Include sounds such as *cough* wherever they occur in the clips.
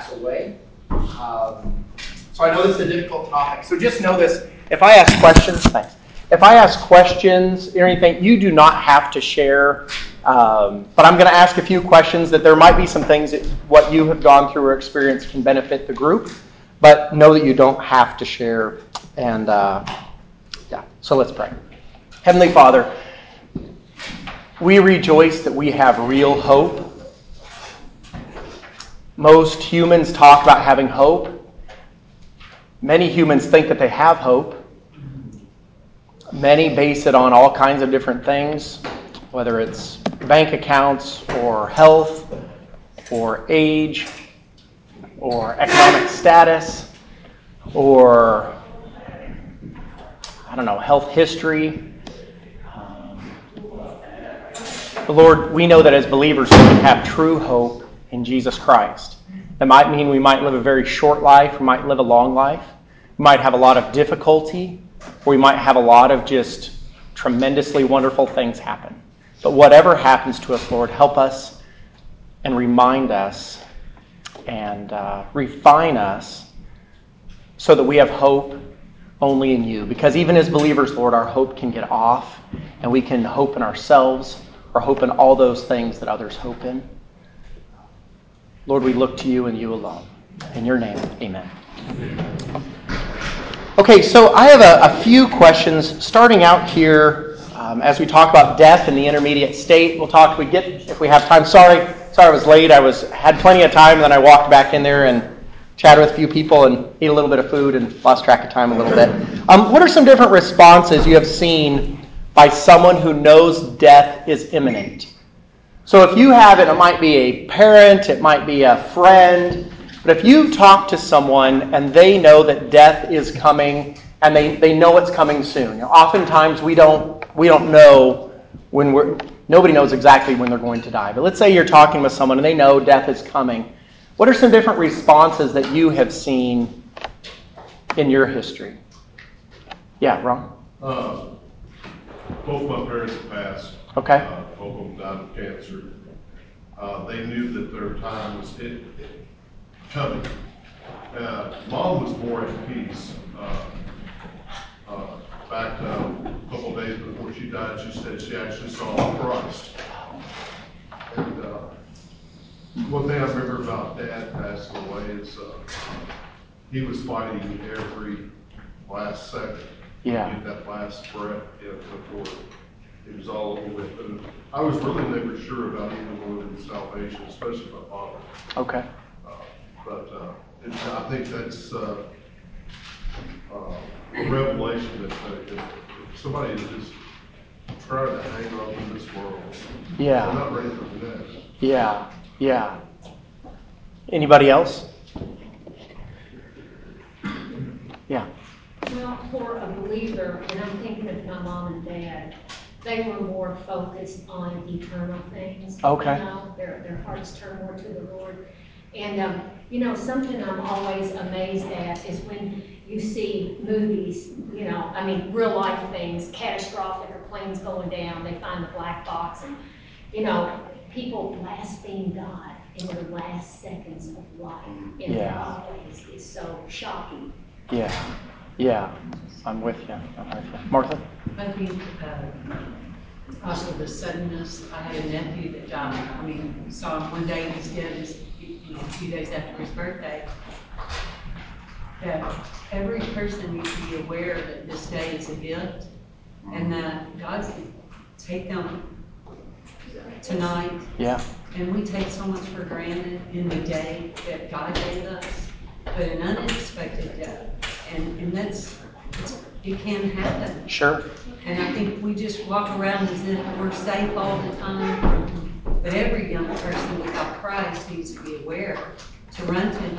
pass away. Um, so I know this is a difficult topic. So just know this. If I ask questions, thanks. If I ask questions or anything, you do not have to share. Um, but I'm going to ask a few questions that there might be some things that what you have gone through or experienced can benefit the group. But know that you don't have to share. And uh, yeah, so let's pray. Heavenly Father, we rejoice that we have real hope. Most humans talk about having hope. Many humans think that they have hope. Many base it on all kinds of different things, whether it's bank accounts or health or age or economic status or, I don't know, health history. Um, Lord, we know that as believers we can have true hope in Jesus Christ. That might mean we might live a very short life, we might live a long life, we might have a lot of difficulty, or we might have a lot of just tremendously wonderful things happen. But whatever happens to us, Lord, help us and remind us and uh, refine us so that we have hope only in you. Because even as believers, Lord, our hope can get off and we can hope in ourselves or hope in all those things that others hope in. Lord, we look to you and you alone. In your name, amen. Okay, so I have a, a few questions starting out here um, as we talk about death in the intermediate state. We'll talk we get if we have time. Sorry, sorry I was late. I was had plenty of time, and then I walked back in there and chatted with a few people and ate a little bit of food and lost track of time a little bit. Um, what are some different responses you have seen by someone who knows death is imminent? So if you have it, it might be a parent, it might be a friend, but if you talk to someone and they know that death is coming and they, they know it's coming soon, oftentimes we don't we don't know when we're nobody knows exactly when they're going to die. But let's say you're talking with someone and they know death is coming. What are some different responses that you have seen in your history? Yeah, Ron? Uh, both my parents passed. Okay. Uh, both of them died of cancer. Uh, they knew that their time was it, it coming. Uh, mom was more at peace. Uh, uh, back uh, a couple days before she died, she said she actually saw Christ. And uh, one thing I remember about Dad passing away is uh, he was fighting every last second Yeah. to get that last breath in before it was all over with. And I was really never sure about either one of them salvation, especially my father. Okay. Uh, But uh, it's, I think that's uh, uh, a revelation that uh, if if somebody is just trying to hang on in this world, they're Yeah. not ready for the next. Yeah. Yeah. Anybody else? Yeah. Well, for a believer, and I'm thinking of my mom and dad, they were more focused on eternal things. Okay. You know, their, their hearts turn more to the Lord. And, um, you know, something I'm always amazed at is when you see movies, you know, I mean, real life things, catastrophic or planes going down, they find the black box and, you know, people blaspheme God in their last seconds of life. And Yeah. it always is so shocking. Yeah. Yeah. I'm with you. I'm with you. Martha? I think, uh, also the suddenness, I had a nephew that died, I mean, saw him one day, he's dead, his- you know, a few days after his birthday. That every person needs to be aware that this day is a gift, and that God's gonna take them tonight, Yeah. and we take so much for granted in the day that God gave us, but an unexpected death, and, and that's, it's, it can happen. Sure. And I think we just walk around as if we're safe all the time. But every young person without Christ needs to be aware to run to Him.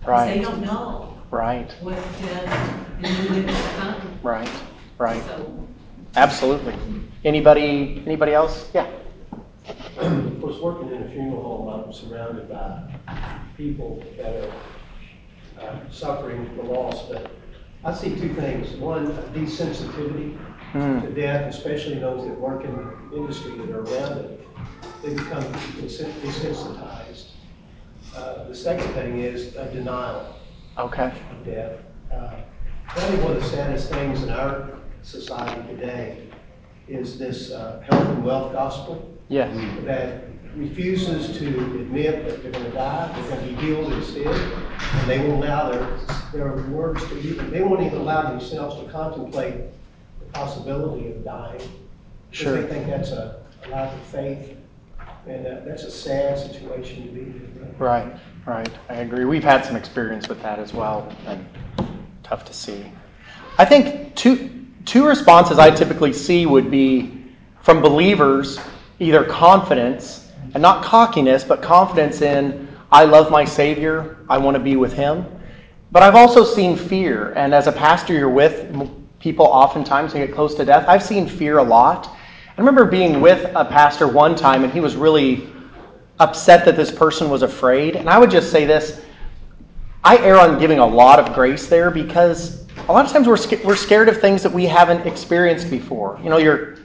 Because they don't know Right. what death and when it's coming. Right. Right. So, Absolutely. Anybody? Anybody else? Yeah. I was working in a funeral home, I'm surrounded by people that are uh, suffering the loss, but I see two things. One, a desensitivity Mm. to death, especially those that work in the industry that are around it. They become desensitized. Uh, the second thing is a denial Okay. of death. Uh, Probably one of the saddest things in our society today is this uh, health and wealth gospel Yes. that refuses to admit that they're going to die, they're going to be healed instead, and they won't allow their, their words to even, they won't even allow themselves to contemplate the possibility of dying. Sure. They think that's a, a lack of faith, and uh, that's a sad situation to be in. Right, right. I agree. We've had some experience with that as well, and tough to see. I think two two responses I typically see would be from believers either confidence and not cockiness, but confidence in I love my Savior, I want to be with Him. But I've also seen fear, and as a pastor, you're with people oftentimes who get close to death. I've seen fear a lot. I remember being with a pastor one time, and he was really upset that this person was afraid. And I would just say this I err on giving a lot of grace there because a lot of times we're, we're scared of things that we haven't experienced before. You know, your,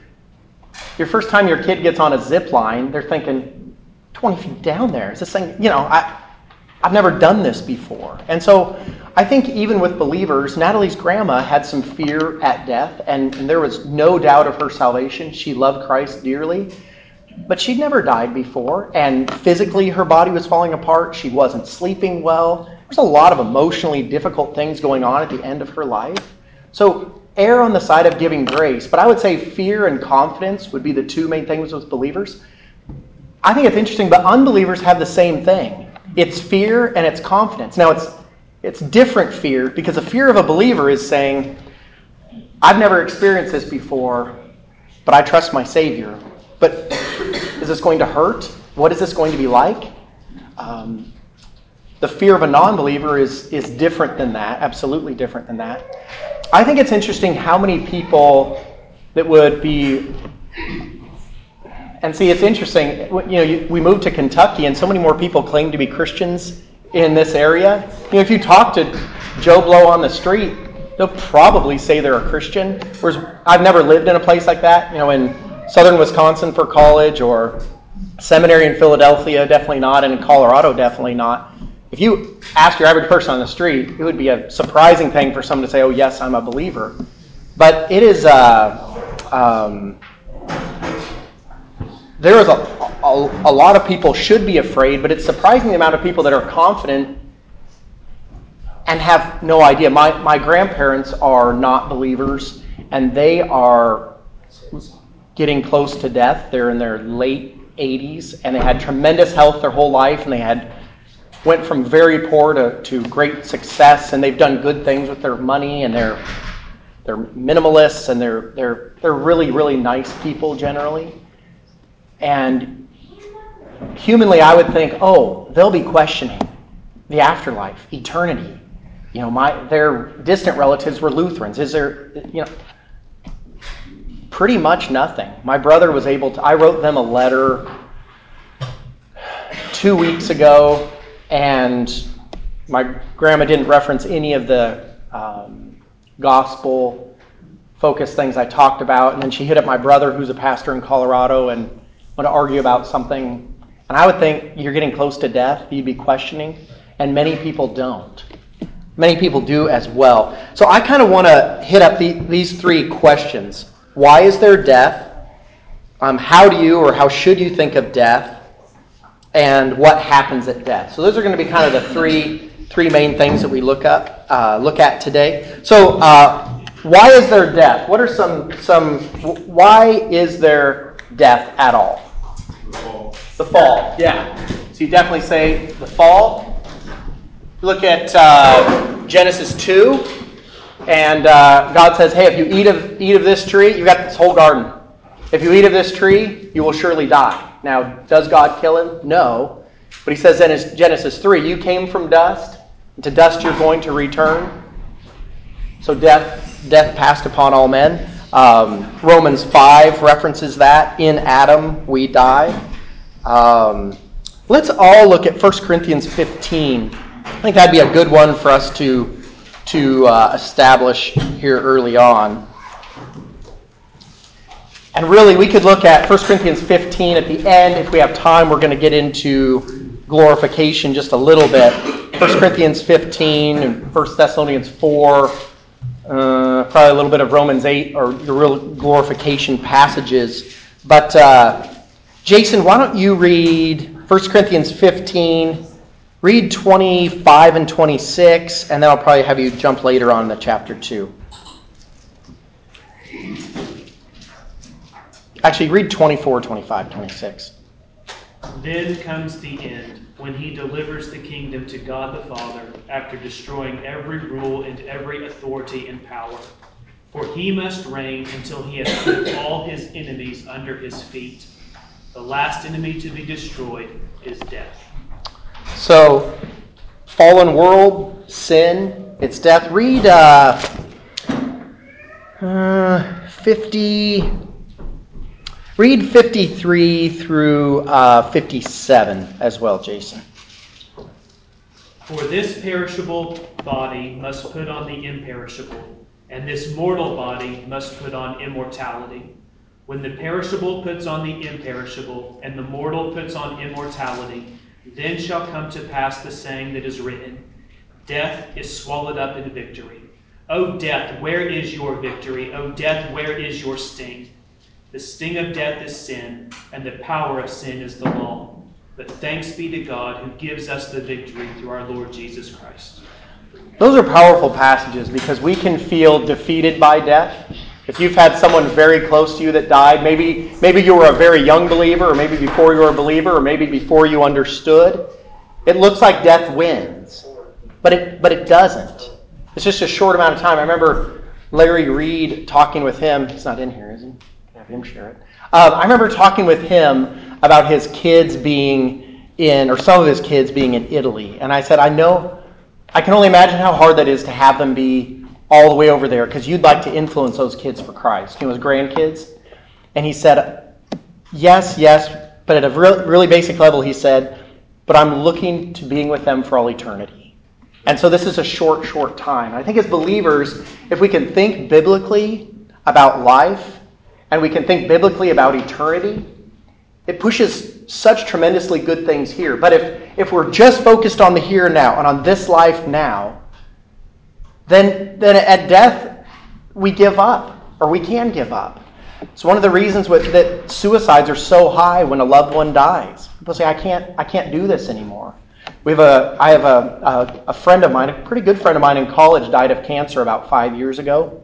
your first time your kid gets on a zip line, they're thinking, 20 feet down there, is this thing, you know, I, I've never done this before. And so I think even with believers, Natalie's grandma had some fear at death, and, and there was no doubt of her salvation. She loved Christ dearly. But she'd never died before, and physically her body was falling apart. She wasn't sleeping well. There's a lot of emotionally difficult things going on at the end of her life. So err on the side of giving grace. But I would say fear and confidence would be the two main things with believers. I think it's interesting, but unbelievers have the same thing. It's fear and it's confidence. Now it's it's different fear because the fear of a believer is saying, I've never experienced this before, but I trust my Savior. But is this going to hurt? What is this going to be like? Um, the fear of a non believer is, is different than that, absolutely different than that. I think it's interesting how many people that would be. And see, it's interesting. You know, we moved to Kentucky, and so many more people claim to be Christians in this area. You know, if you talk to Joe Blow on the street, they'll probably say they're a Christian. Whereas I've never lived in a place like that. You know, in southern Wisconsin for college or seminary in Philadelphia, definitely not, and in Colorado, definitely not. If you ask your average person on the street, it would be a surprising thing for someone to say, "Oh, yes, I'm a believer." But it is. Uh, um, there is a, a, a lot of people should be afraid, but it's surprising the amount of people that are confident and have no idea. My, my grandparents are not believers, and they are getting close to death. They're in their late 80s, and they had tremendous health their whole life, and they had went from very poor to, to great success, and they've done good things with their money, and they're they're minimalists, and they're they're they're really really nice people generally. And humanly, I would think, oh, they'll be questioning the afterlife, eternity. You know, my their distant relatives were Lutherans. Is there, you know, pretty much nothing. My brother was able to. I wrote them a letter two weeks ago, and my grandma didn't reference any of the um, gospel focused things I talked about. And then she hit up my brother, who's a pastor in Colorado, and want to argue about something. And I would think you're getting close to death, you'd be questioning, and many people don't. Many people do as well. So I kind of want to hit up the, these three questions. Why is there death? Um, how do you or how should you think of death? And what happens at death? So those are going to be kind of the three three main things that we look up uh, look at today. So uh, why is there death? What are some some why is there death at all? The fall. The fall, yeah. So you definitely say the fall. Look at uh, Genesis 2, and uh, God says, hey, if you eat of, eat of this tree, you got this whole garden. If you eat of this tree, you will surely die. Now, does God kill him? No. But he says in Genesis 3, you came from dust, and to dust you're going to return. So death, death passed upon all men. Um, Romans 5 references that. In Adam we die. Um, let's all look at 1 Corinthians 15. I think that'd be a good one for us to, to uh, establish here early on. And really, we could look at 1 Corinthians 15 at the end. If we have time, we're going to get into glorification just a little bit. 1 Corinthians 15 and 1 Thessalonians 4, uh, probably a little bit of Romans 8 or the real glorification passages. But uh, Jason, why don't you read 1 Corinthians 15, read 25 and 26, and then I'll probably have you jump later on to chapter 2. Actually, read 24, 25, 26. Then comes the end, when he delivers the kingdom to God the Father, after destroying every rule and every authority and power. For he must reign until he has put all his enemies under his feet. The last enemy to be destroyed is death. So, fallen world, sin, it's death. Read uh, uh, 50. Read 53 through uh, 57 as well, Jason. For this perishable body must put on the imperishable, and this mortal body must put on immortality. When the perishable puts on the imperishable, and the mortal puts on immortality, then shall come to pass the saying that is written Death is swallowed up in victory. O death, where is your victory? O death, where is your sting? The sting of death is sin, and the power of sin is the law. But thanks be to God who gives us the victory through our Lord Jesus Christ. Those are powerful passages because we can feel defeated by death. If you've had someone very close to you that died, maybe, maybe you were a very young believer, or maybe before you were a believer, or maybe before you understood, it looks like death wins. But it, but it doesn't. It's just a short amount of time. I remember Larry Reed talking with him. He's not in here, share it. Um, I remember talking with him about his kids being in, or some of his kids being in Italy. And I said, I know, I can only imagine how hard that is to have them be all the way over there because you'd like to influence those kids for Christ, you know, his grandkids. And he said, Yes, yes, but at a real, really basic level, he said, But I'm looking to being with them for all eternity. And so this is a short, short time. I think as believers, if we can think biblically about life, and we can think biblically about eternity, it pushes such tremendously good things here. But if, if we're just focused on the here and now and on this life now, then, then at death, we give up, or we can give up. It's one of the reasons with, that suicides are so high when a loved one dies. People say, I can't, I can't do this anymore. We have a, I have a, a, a friend of mine, a pretty good friend of mine in college, died of cancer about five years ago.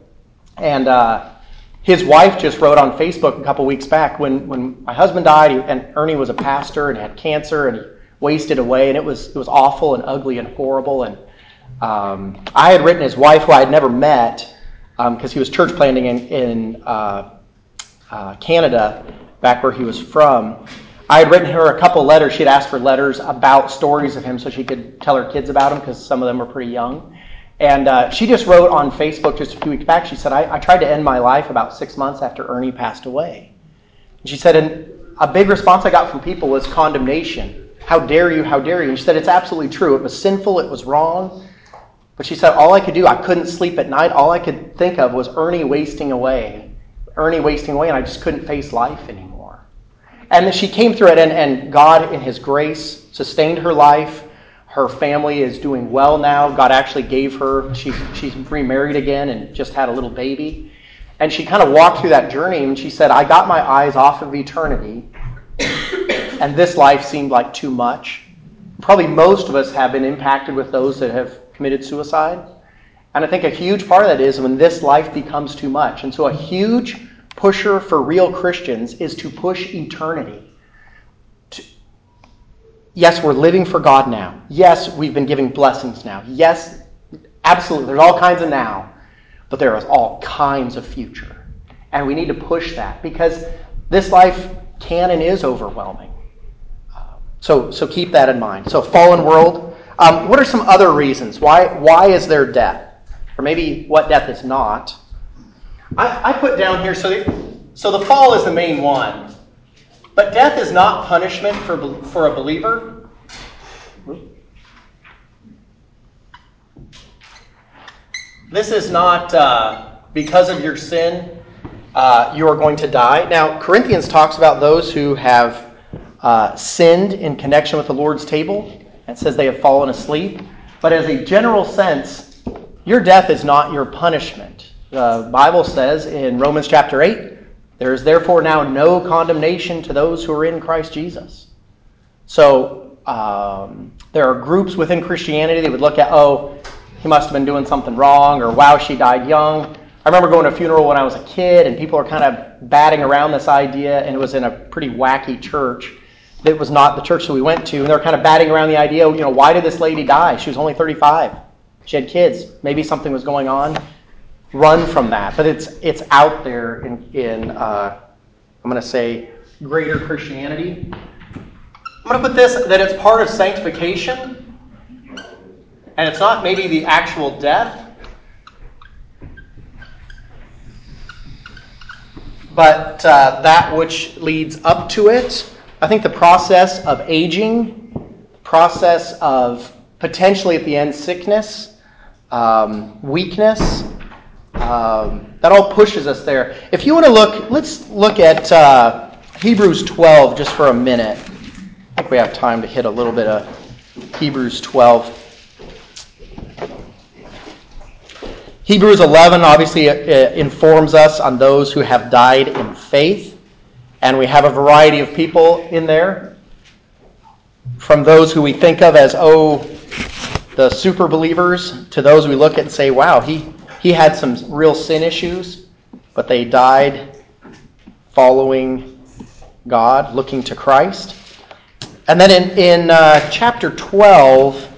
And uh, his wife just wrote on Facebook a couple weeks back when, when my husband died, and Ernie was a pastor and had cancer and he wasted away, and it was it was awful and ugly and horrible. And um, I had written his wife, who I had never met, because um, he was church planting in, in uh, uh, Canada, back where he was from. I had written her a couple letters. She had asked for letters about stories of him so she could tell her kids about him because some of them were pretty young. And uh, she just wrote on Facebook just a few weeks back, she said, I, I tried to end my life about six months after Ernie passed away. And she said, and a big response I got from people was condemnation. How dare you? How dare you? And she said, it's absolutely true. It was sinful. It was wrong. But she said, all I could do, I couldn't sleep at night. All I could think of was Ernie wasting away. Ernie wasting away, and I just couldn't face life anymore. And then she came through it, and, and God, in His grace, sustained her life her family is doing well now. God actually gave her, she's, she's remarried again and just had a little baby. And she kind of walked through that journey and she said, I got my eyes off of eternity, and this life seemed like too much. Probably most of us have been impacted with those that have committed suicide. And I think a huge part of that is when this life becomes too much. And so a huge pusher for real Christians is to push eternity Yes, we're living for God now. Yes, we've been giving blessings now. Yes, absolutely. There's all kinds of now, but there is all kinds of future. And we need to push that because this life can and is overwhelming. So, so keep that in mind. So, fallen world. Um, what are some other reasons? Why, why is there death? Or maybe what death is not? I, I put down here, so so the fall is the main one. But death is not punishment for, for a believer. This is not uh, because of your sin, uh, you are going to die. Now, Corinthians talks about those who have uh, sinned in connection with the Lord's table. It says they have fallen asleep. But as a general sense, your death is not your punishment. The Bible says in Romans chapter 8, there is therefore now no condemnation to those who are in Christ Jesus. So um, there are groups within Christianity that would look at, oh, he must have been doing something wrong, or wow, she died young. I remember going to a funeral when I was a kid, and people were kind of batting around this idea, and it was in a pretty wacky church that was not the church that we went to, and they were kind of batting around the idea, you know, why did this lady die? She was only 35. She had kids. Maybe something was going on. Run from that. But it's it's out there in in uh, I'm going to say greater Christianity. I'm going to put this that it's part of sanctification, and it's not maybe the actual death. But uh, that which leads up to it, I think the process of aging, process of potentially at the end sickness, um, weakness, um, that all pushes us there. If you want to look, let's look at uh, Hebrews 12 just for a minute. I think we have time to hit a little bit of Hebrews 12. Hebrews 11 obviously uh, informs us on those who have died in faith. And we have a variety of people in there. From those who we think of as, oh, the super believers, to those we look at and say, wow, he, he had some real sin issues, but they died following God, looking to Christ. And then in, in uh, chapter 12,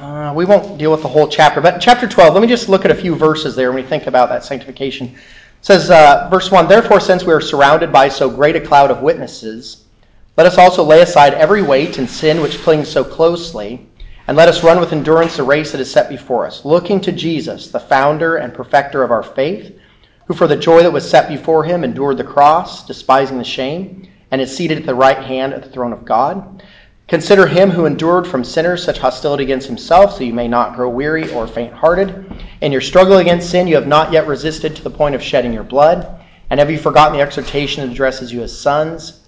uh, we won't deal with the whole chapter, but chapter 12, let me just look at a few verses there when we think about that sanctification. It says, uh, verse 1 Therefore, since we are surrounded by so great a cloud of witnesses, let us also lay aside every weight and sin which clings so closely, and let us run with endurance the race that is set before us, looking to Jesus, the founder and perfecter of our faith, who for the joy that was set before him endured the cross, despising the shame, and is seated at the right hand of the throne of God. Consider him who endured from sinners such hostility against himself, so you may not grow weary or faint hearted. In your struggle against sin, you have not yet resisted to the point of shedding your blood. And have you forgotten the exhortation that addresses you as sons?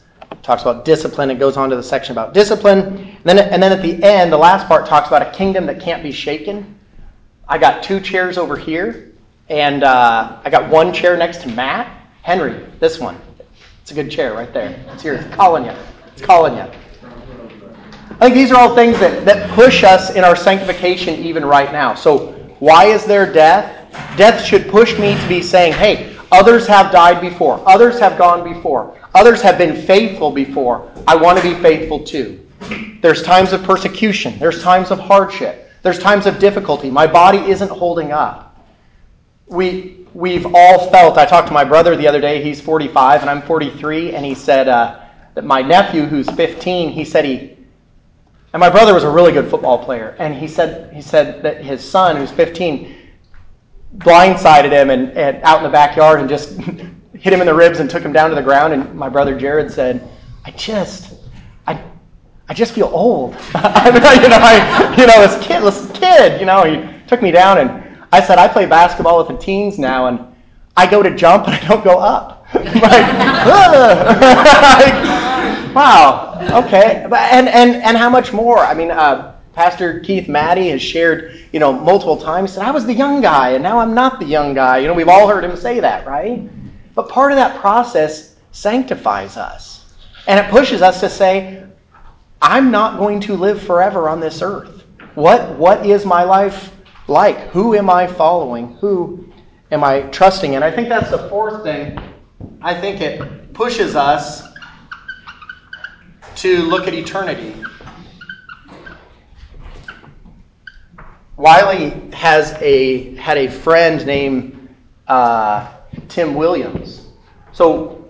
Talks about discipline It goes on to the section about discipline. And then, and then at the end, the last part talks about a kingdom that can't be shaken. I got two chairs over here, and uh, I got one chair next to Matt. Henry, this one. It's a good chair right there. It's here. It's calling you. It's calling you. I think these are all things that, that push us in our sanctification even right now. So, why is there death? Death should push me to be saying, hey, others have died before, others have gone before, others have been faithful before. I want to be faithful too. There's times of persecution, there's times of hardship, there's times of difficulty. My body isn't holding up. We, we've all felt, I talked to my brother the other day, he's 45 and I'm 43, and he said uh, that my nephew, who's 15, he said he and my brother was a really good football player, and he said he said that his son, who's 15, blindsided him and, and out in the backyard and just *laughs* hit him in the ribs and took him down to the ground. And my brother Jared said, "I just, I, I just feel old. *laughs* I you know, I, you know, this kid, this kid, you know, he took me down, and I said I play basketball with the teens now, and I go to jump and I don't go up. *laughs* like, wow, okay. And, and, and how much more? I mean, uh, Pastor Keith Maddie has shared, you know, multiple times, said, I was the young guy, and now I'm not the young guy. You know, we've all heard him say that, right? But part of that process sanctifies us. And it pushes us to say, I'm not going to live forever on this earth. What, what is my life like? Who am I following? Who am I trusting? And I think that's the fourth thing. I think it pushes us to look at eternity. Wiley has a had a friend named uh, Tim Williams. So,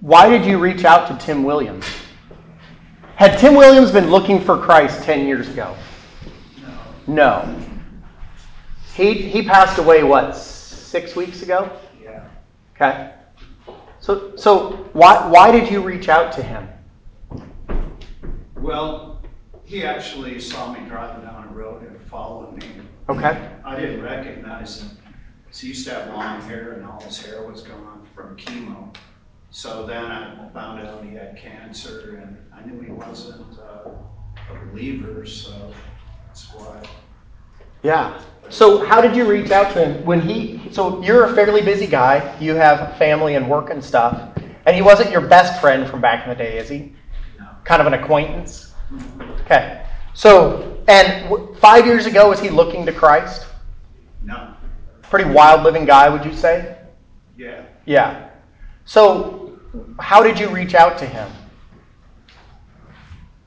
why did you reach out to Tim Williams? Had Tim Williams been looking for Christ ten years ago? No. No. He he passed away what six weeks ago? Yeah. Okay. So, so why, why did you reach out to him? Well, he actually saw me driving down a road and followed me. Okay. I didn't recognize him. He used to have long hair, and all his hair was gone from chemo. So then I found out he had cancer and I knew he wasn't uh, a believer, so that's why. Yeah. So how did you reach out to him when he? So you're a fairly busy guy. You have family and work and stuff, and he wasn't your best friend from back in the day, is he? No. Kind of an acquaintance. Okay. So and five years ago, was he looking to Christ? No. Pretty wild living guy, would you say? Yeah. Yeah. So how did you reach out to him?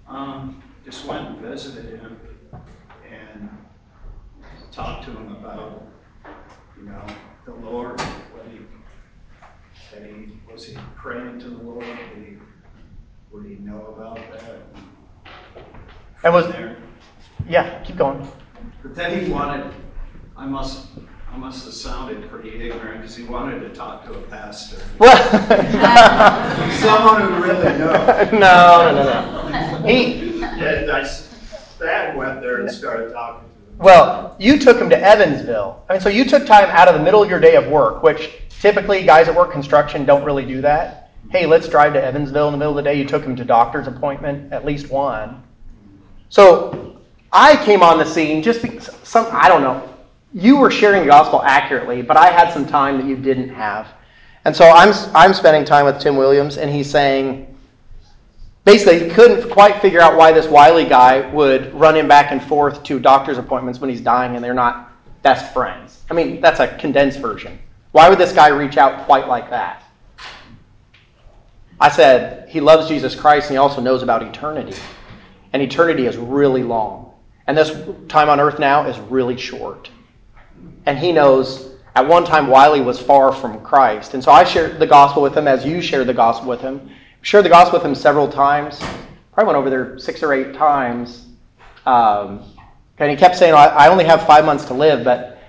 Um, just went and visited him and talked to him about, you know, the Lord, what he, that he, was he praying to the Lord? Did he, would he know about that? And was There. Yeah. Keep going. But then he wanted, I must, I must have sounded pretty ignorant because he wanted to talk to a pastor. Well. *laughs* Someone who really knows. *laughs* no, no, no, no. *laughs* He Yeah, I Thad went there and started talking to him. Well, you took him to Evansville. I mean, so you took time out of the middle of your day of work, which typically guys that work construction don't really do that. Hey, let's drive to Evansville in the middle of the day. You took him to doctor's appointment, at least one. So I came on the scene just because some I don't know. You were sharing the gospel accurately, but I had some time that you didn't have. And so I'm I'm spending time with Tim Williams and he's saying basically he couldn't quite figure out why this Wiley guy would run him back and forth to doctor's appointments when he's dying and they're not best friends. I mean, that's a condensed version. Why would this guy reach out quite like that? I said he loves Jesus Christ and he also knows about eternity. And eternity is really long. And this time on earth now is really short. And he knows at one time Wiley was far from Christ. And so I shared the gospel with him as you shared the gospel with him. Shared the gospel with him several times. Probably went over there six or eight times. Um, and he kept saying, I only have five months to live, but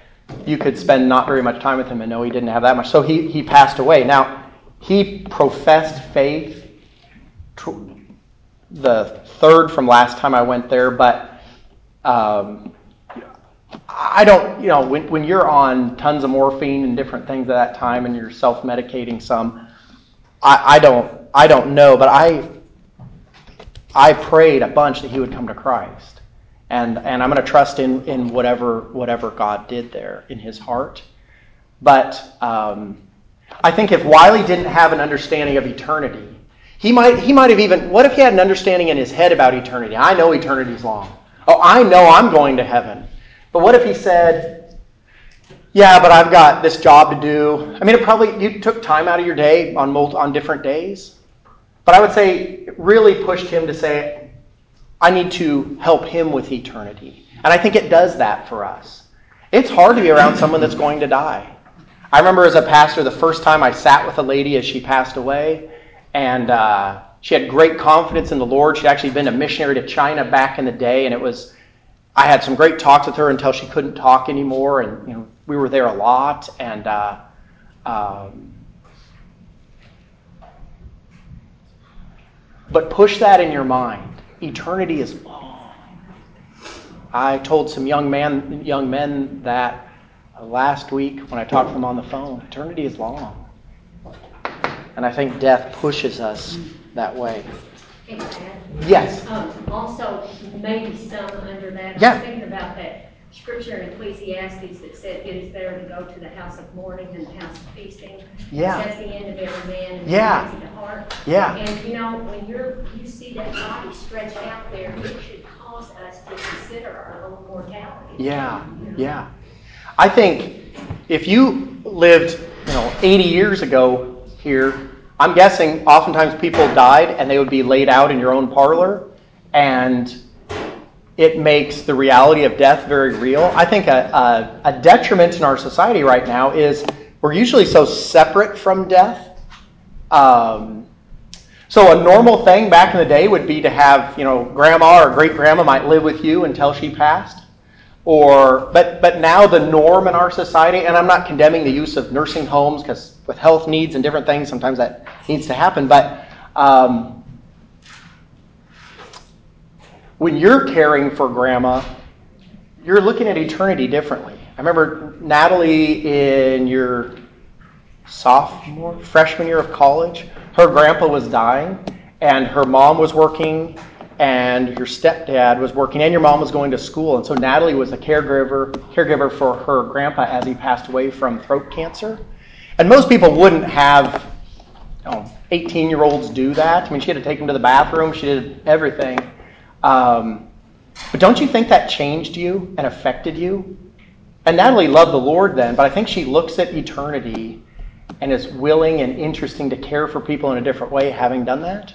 you could spend not very much time with him and know he didn't have that much. So he, he passed away. Now, he professed faith the third from last time I went there, but um, I don't, you know, when, when you're on tons of morphine and different things at that time and you're self medicating some, I, I don't, I don't know, but I, I prayed a bunch that he would come to Christ, and and I'm going to trust in in whatever whatever God did there in his heart, but um, I think if Wiley didn't have an understanding of eternity, he might he might have even what if he had an understanding in his head about eternity? I know eternity's long. Oh, I know I'm going to heaven. But what if he said, "Yeah, but I've got this job to do." I mean, it probably you took time out of your day on multi, on different days. But I would say it really pushed him to say, "I need to help him with eternity." And I think it does that for us. It's hard to be around someone that's going to die. I remember as a pastor, the first time I sat with a lady as she passed away, and uh, she had great confidence in the Lord. She'd actually been a missionary to China back in the day, and it was I had some great talks with her until she couldn't talk anymore, and you know we were there a lot, and uh, um, but push that in your mind. Eternity is long. I told some young man, young men that last week when I talked to them on the phone. Eternity is long. And I think death pushes us that way. Yes. Um, also, maybe some under that, Yeah. I'm thinking about that scripture in Ecclesiastes that said, it is better to go to the house of mourning than the house of feasting. Yeah. That's the end of every man and Yeah. the heart. Yeah. And, you know, when you're, you see that body stretched out there, it should cause us to consider our own mortality. Yeah. Yeah. I think if you lived, you know, 80 years ago here, I'm guessing oftentimes people died and they would be laid out in your own parlor, and it makes the reality of death very real. I think a, a, a detriment in our society right now is we're usually so separate from death. Um, so a normal thing back in the day would be to have, you know, grandma or great grandma might live with you until she passed. Or, but but now the norm in our society, and I'm not condemning the use of nursing homes because with health needs and different things, sometimes that needs to happen. But um, when you're caring for grandma, you're looking at eternity differently. I remember Natalie in your sophomore, freshman year of college her grandpa was dying, and her mom was working, and your stepdad was working, and your mom was going to school. And so Natalie was a caregiver, caregiver for her grandpa as he passed away from throat cancer. And most people wouldn't have 18 year olds do that. I mean, she had to take him to the bathroom, she did everything. Um, but don't you think that changed you and affected you? And Natalie loved the Lord then, but I think she looks at eternity and is willing and interesting to care for people in a different way having done that.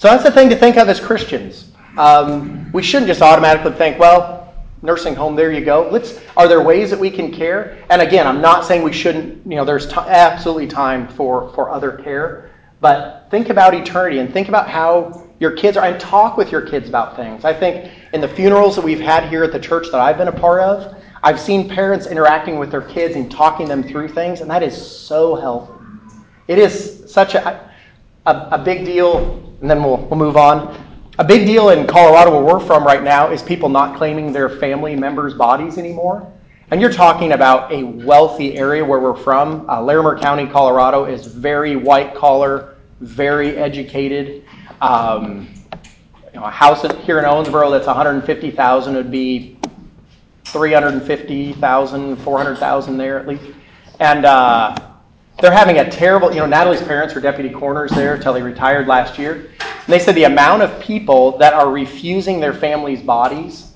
So that's the thing to think of as Christians. Um, we shouldn't just automatically think, well, nursing home, there you go. Let's. Are there ways that we can care? And again, I'm not saying we shouldn't. You know, there's t- absolutely time for for other care, but think about eternity and think about how your kids are, and talk with your kids about things. I think in the funerals that we've had here at the church that I've been a part of, I've seen parents interacting with their kids and talking them through things, and that is so healthy. It is such a, a, a big deal, and then we'll, we'll move on. A big deal in Colorado, where we're from right now, is people not claiming their family members' bodies anymore. And you're talking about a wealthy area where we're from. Uh, Larimer County, Colorado, is very white collar, very educated. Um, you know, a house here in Owensboro that's 150,000 would be 350,000, 400,000 there at least. And uh, they're having a terrible, you know, Natalie's parents were deputy coroners there until they retired last year. And they said the amount of people that are refusing their families' bodies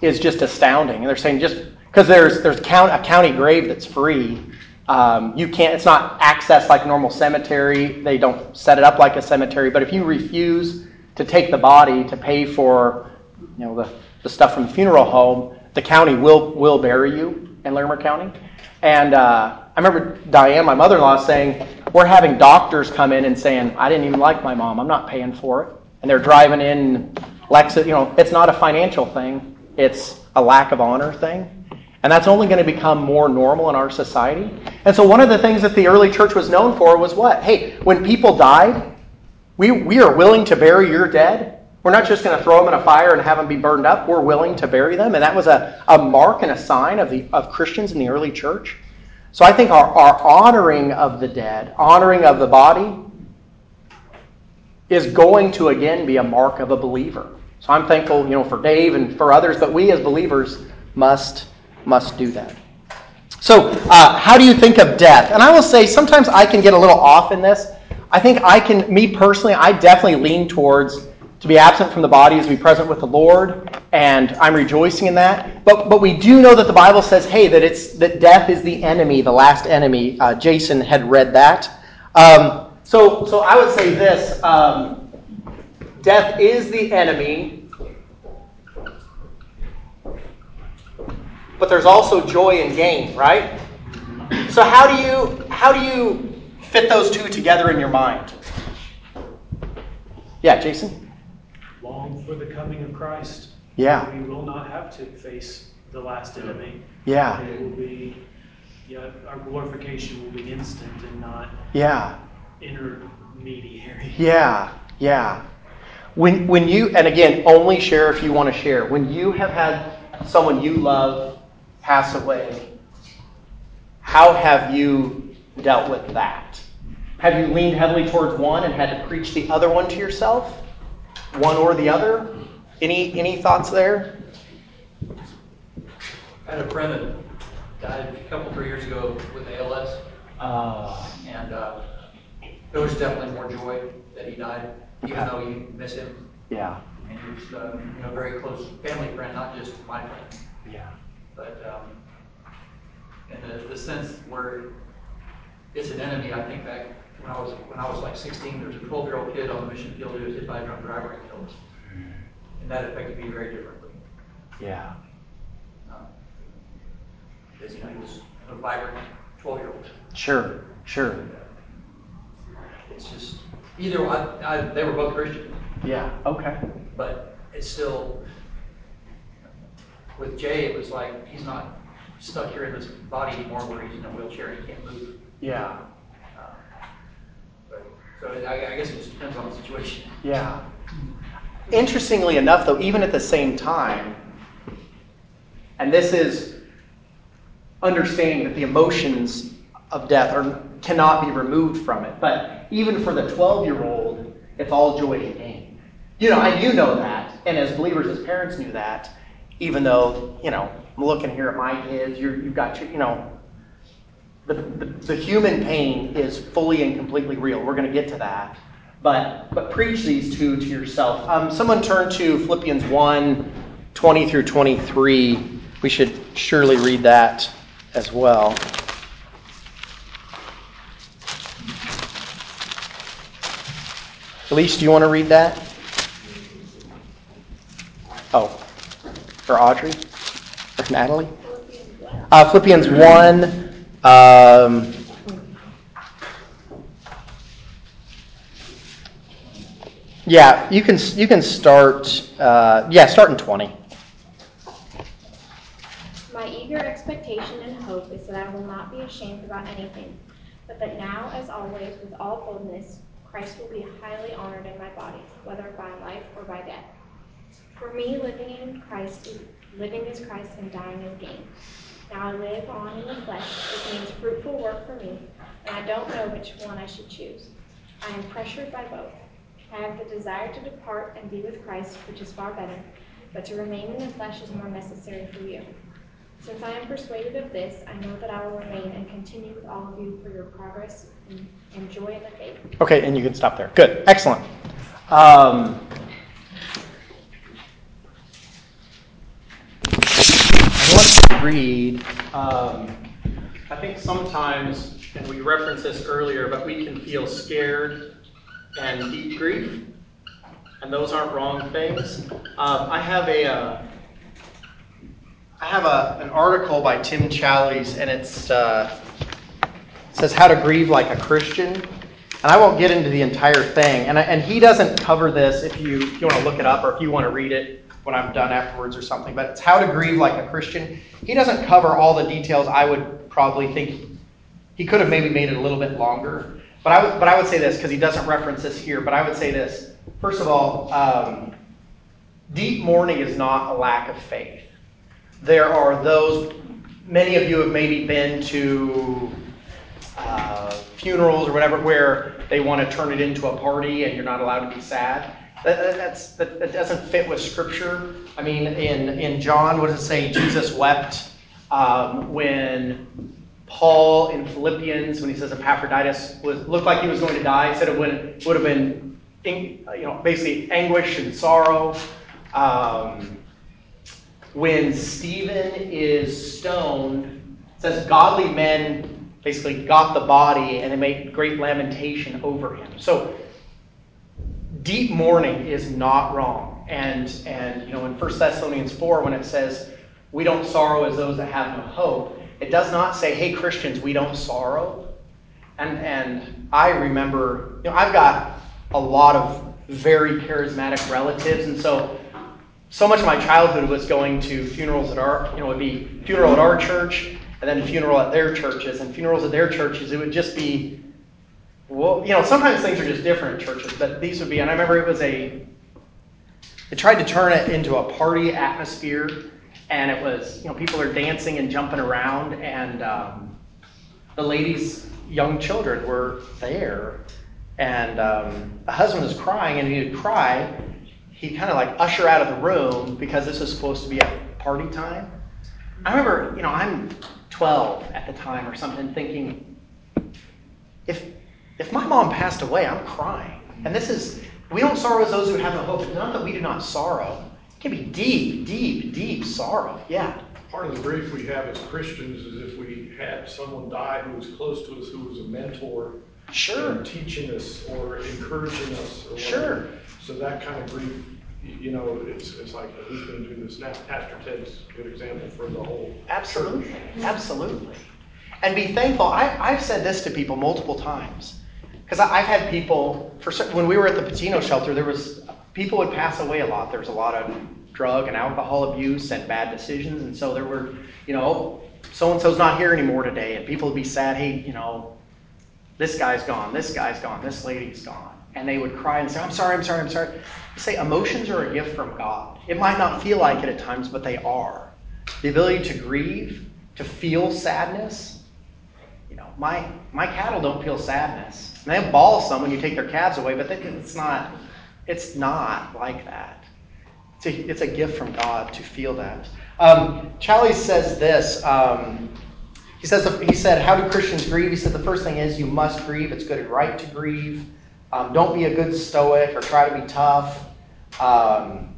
is just astounding. And they're saying just because there's, there's count, a county grave that's free, um, you can't, it's not accessed like normal cemetery. They don't set it up like a cemetery. But if you refuse to take the body to pay for, you know, the, the stuff from the funeral home, the county will will bury you in Larimer County. And uh, remember Diane, my mother-in-law, saying we're having doctors come in and saying I didn't even like my mom. I'm not paying for it. And they're driving in Lexus. You know, it's not a financial thing. It's a lack of honor thing. And that's only going to become more normal in our society. And so, one of the things that the early church was known for was what? Hey, when people died, we, we are willing to bury your dead we're not just going to throw them in a fire and have them be burned up. We're willing to bury them. And that was a, a mark and a sign of, the, of Christians in the early church. So I think our, our honoring of the dead, honoring of the body, is going to again be a mark of a believer. So I'm thankful, you know, for Dave and for others, but we as believers must must do that. So, uh, how do you think of death? And I will say sometimes I can get a little off in this. I think I can, me personally, I definitely lean towards to be absent from the body to be present with the Lord, and I'm rejoicing in that. But but we do know that the Bible says, hey, that it's that death is the enemy, the last enemy. Uh, Jason had read that. Um, so so I would say this: um, death is the enemy, but there's also joy and gain, right? So how do you how do you fit those two together in your mind? Yeah, Jason long for the coming of Christ. Yeah. We will not have to face the last enemy. Yeah. It will be, yeah, our glorification will be instant and not yeah intermediary. Yeah, yeah. When when you and again, only share if you want to share. When you have had someone you love pass away, how have you dealt with that? Have you leaned heavily towards one and had to preach the other one to yourself? one or the other? Any any thoughts there? I had a friend that died a couple three years ago with ALS, uh, and uh, there was definitely more joy that he died, even okay. though you miss him. Yeah. And he was, uh, you know, very close family friend, not just my friend. Yeah. But um, in the, the sense where it's an enemy, I think back when I was when I was like 16, there was a 12 year old kid on the mission field who was hit by a drunk driver and killed. That affected me very differently. Yeah. Um, because you know he was a vibrant 12 year old. Sure, sure. It's just either I, I, they were both Christian. Yeah. Okay. But it's still with Jay. It was like he's not stuck here in this body anymore, where he's in a wheelchair and he can't move. Yeah. So I, I guess it just depends on the situation. Yeah. Interestingly enough, though, even at the same time, and this is understanding that the emotions of death are cannot be removed from it. But even for the 12 year old, it's all joy and gain. You know, and you know that, and as believers, as parents, knew that. Even though, you know, I'm looking here at my kids, you you've got, you know, the, the, the human pain is fully and completely real. We're going to get to that. But, but preach these two to yourself. Um, someone turn to Philippians 1 20 through 23. We should surely read that as well. Elise, do you want to read that? Oh, for Audrey? For Natalie? Uh, Philippians 1. Um, yeah, you can you can start. Uh, yeah, start in 20. My eager expectation and hope is that I will not be ashamed about anything, but that now, as always, with all boldness, Christ will be highly honored in my body, whether by life or by death. For me, living in Christ is living is Christ and dying is gain. Now I live on in the flesh, which means fruitful work for me, and I don't know which one I should choose. I am pressured by both. I have the desire to depart and be with Christ, which is far better, but to remain in the flesh is more necessary for you. Since I am persuaded of this, I know that I will remain and continue with all of you for your progress and, and joy in the faith. Okay, and you can stop there. Good. Excellent. Um, I want to read. Um, I think sometimes, and we referenced this earlier, but we can feel scared and deep grief, and those aren't wrong things. Um, I have a. Uh, I have a, an article by Tim Challies, and it's uh, it says how to grieve like a Christian. And I won't get into the entire thing. And, and he doesn't cover this if you, if you want to look it up or if you want to read it when I'm done afterwards or something. But it's how to grieve like a Christian. He doesn't cover all the details. I would probably think he could have maybe made it a little bit longer. But I would, but I would say this because he doesn't reference this here. But I would say this. First of all, um, deep mourning is not a lack of faith there are those, many of you have maybe been to uh, funerals or whatever where they want to turn it into a party and you're not allowed to be sad. That, that's, that, that doesn't fit with Scripture. I mean, in, in John, what does it say? Jesus wept um, when Paul in Philippians, when he says Epaphroditus was, looked like he was going to die, He said it would, would have been, you know, basically anguish and sorrow. Um, when Stephen is stoned, says godly men basically got the body and they made great lamentation over him. So deep mourning is not wrong. And and you know in 1 Thessalonians 4 when it says we don't sorrow as those that have no hope, it does not say, hey Christians, we don't sorrow. And and I remember, you know, I've got a lot of very charismatic relatives, and so so much of my childhood was going to funerals at our, you know, it would be funeral at our church and then funeral at their churches. And funerals at their churches, it would just be, well, you know, sometimes things are just different at churches, but these would be, and I remember it was a, they tried to turn it into a party atmosphere, and it was, you know, people are dancing and jumping around, and um, the ladies' young children were there, and um, the husband was crying, and he would cry, he'd kind of like usher out of the room because this was supposed to be a party time. I remember, you know, I'm 12 at the time or something, thinking, if if my mom passed away, I'm crying. And this is, we don't sorrow as those who have no hope. It's not that we do not sorrow. It can be deep, deep, deep sorrow. Yeah. Part of the grief we have as Christians is if we had someone die who was close to us, who was a mentor, sure, teaching us or encouraging us, or sure. So that kind of grief you know, it's, it's like, who's going to do this now? Pastor Ted's a good example for the whole. Absolutely. Church. Absolutely. And be thankful. I, I've said this to people multiple times. Because I've had people, for when we were at the Patino shelter, there was, people would pass away a lot. There was a lot of drug and alcohol abuse and bad decisions. And so there were, you know, so and so's not here anymore today. And people would be sad, hey, you know, this guy's gone, this guy's gone, this lady's gone and they would cry and say, I'm sorry, I'm sorry, I'm sorry. You say emotions are a gift from God. It might not feel like it at times, but they are. The ability to grieve, to feel sadness, you know, my my cattle don't feel sadness. And they bawl some when you take their calves away, but they, it's not it's not like that. It's a, it's a gift from God to feel that. Um, says this. Um, he says he said, "How do Christians grieve?" He said the first thing is you must grieve. It's good and right to grieve. Um, don't be a good stoic or try to be tough. Um,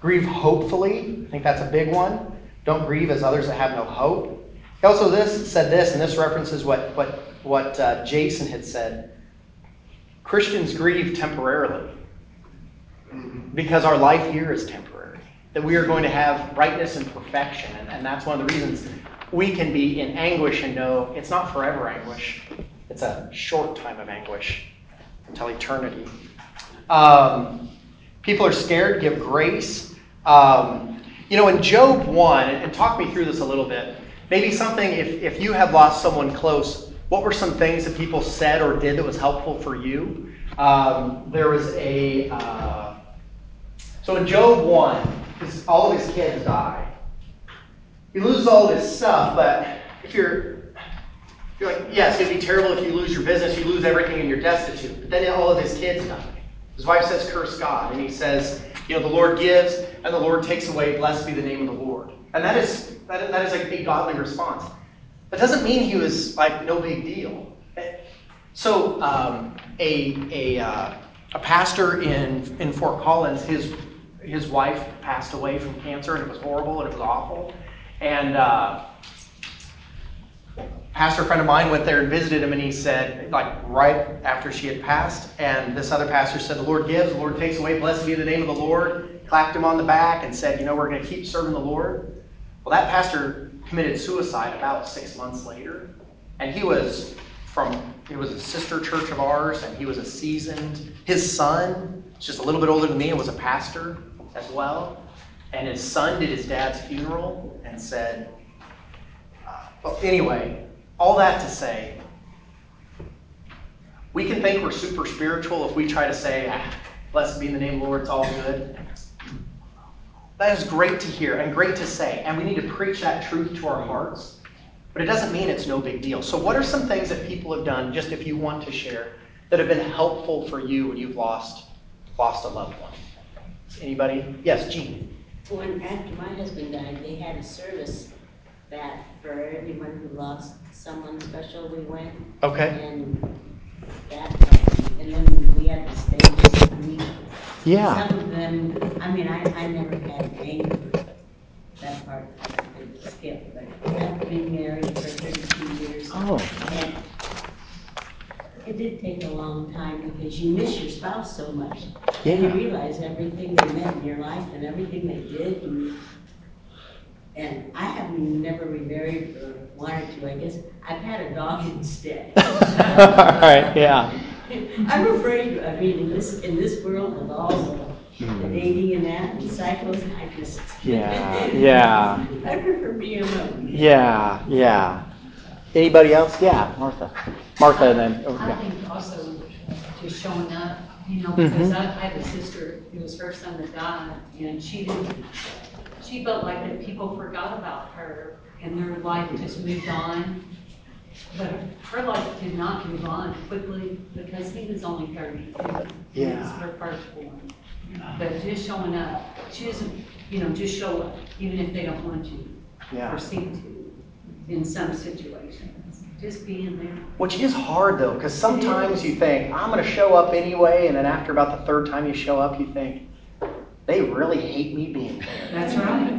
grieve hopefully. I think that's a big one. Don't grieve as others that have no hope. He also this said this, and this references what what what uh, Jason had said. Christians grieve temporarily because our life here is temporary. That we are going to have brightness and perfection, and, and that's one of the reasons we can be in anguish and know it's not forever anguish. It's a short time of anguish until eternity. Um, people are scared, give grace. Um, you know, in Job 1, and talk me through this a little bit, maybe something, if, if you have lost someone close, what were some things that people said or did that was helpful for you? Um, there was a. Uh, so in Job 1, his, all of his kids die. He loses all of his stuff, but if you're, you're like, yes, it'd be terrible if you lose your business, you lose everything and you're destitute. But then all of his kids die. His wife says, curse God. And he says, you know, the Lord gives and the Lord takes away. Blessed be the name of the Lord. And that is, that, that is a, a godly response. That doesn't mean he was like no big deal. So um, a, a, uh, a pastor in, in Fort Collins, his, his wife passed away from cancer and it was horrible and it was awful. And uh, pastor friend of mine went there and visited him, and he said, like right after she had passed, and this other pastor said, "The Lord gives, the Lord takes away. Blessed be the name of the Lord." Clapped him on the back and said, "You know, we're going to keep serving the Lord." Well, that pastor committed suicide about six months later, and he was from it was a sister church of ours, and he was a seasoned. His son, just a little bit older than me, and was a pastor as well. And his son did his dad's funeral and said, uh, well, anyway, all that to say, we can think we're super spiritual if we try to say, ah, blessed be the name of the Lord, it's all good. That is great to hear and great to say, and we need to preach that truth to our hearts. But it doesn't mean it's no big deal. So, what are some things that people have done, just if you want to share, that have been helpful for you when you've lost lost a loved one? Anybody? Yes, Jean when after my husband died, they had a service that for everyone who lost someone special, we went. Okay. And that helped. And then we had to stay just a. Yeah. Some of them, I mean, I, I never had anger. That part I could skip, but after being married for 32 years. Oh. And it did take a long time because you miss your spouse so much. Yeah. You realize everything they meant in your life and everything they did. And, and I have never remarried or wanted to, I guess. I've had a dog instead. *laughs* all right, *laughs* yeah. *laughs* I'm afraid, I mean, in this, in this world with all the, the dating and that, and cycles, I just. Yeah, yeah. I prefer being alone. Yeah, yeah. Anybody else? Yeah, Martha. Martha, and then, oh, I yeah. think also just showing up, you know, Mhm. because I, I have a sister, it was her son that died, and she didn't, she felt like that people forgot about her, and their life just moved on. But her life did not move on quickly, because he was only thirty-two. He was Yeah. her firstborn. But just showing up, she doesn't, you know, just show up, even if they don't want to, Yeah. or seem to, in some situations. Just being there. Which is hard though, because sometimes you think, I'm going to show up anyway, and then after about the third time you show up, you think, they really hate me being there. That's right.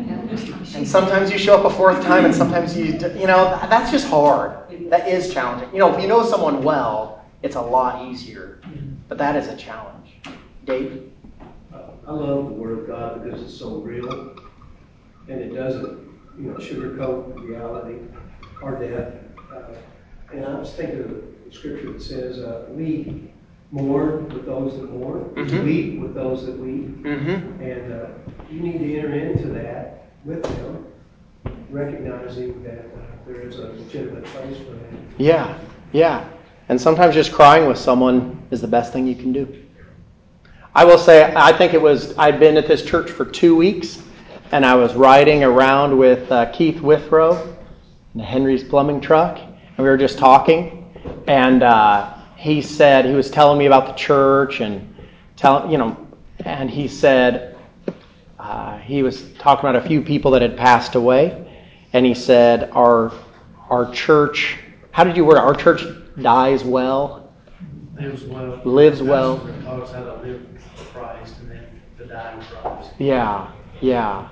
And sometimes you show up a fourth time, and sometimes you, you know, that's just hard. That is challenging. You know, if you know someone well, it's a lot easier. But that is a challenge. Dave? Uh, I love the Word of God because it's so real, and it doesn't, you know, sugarcoat reality or death. Uh, And I was thinking of the scripture that says, uh, we mourn with those that mourn, Mhm. weep with those that weep. Mm-hmm. And uh, you need to enter into that with them, recognizing that uh, there is a legitimate place for them. Yeah, yeah. And sometimes just crying with someone is the best thing you can do. I will say, I think it was, I'd been at this church for two weeks, and I was riding around with uh, Keith Withrow in Henry's plumbing truck, and we were just talking, and uh, he said he was telling me about the church and telling you know, and he said uh, he was talking about a few people that had passed away, and he said our our church. How did you word it? Our church dies well. Lives well. Lives well. Taught us how to live for Christ and then to die with Christ. Yeah, yeah.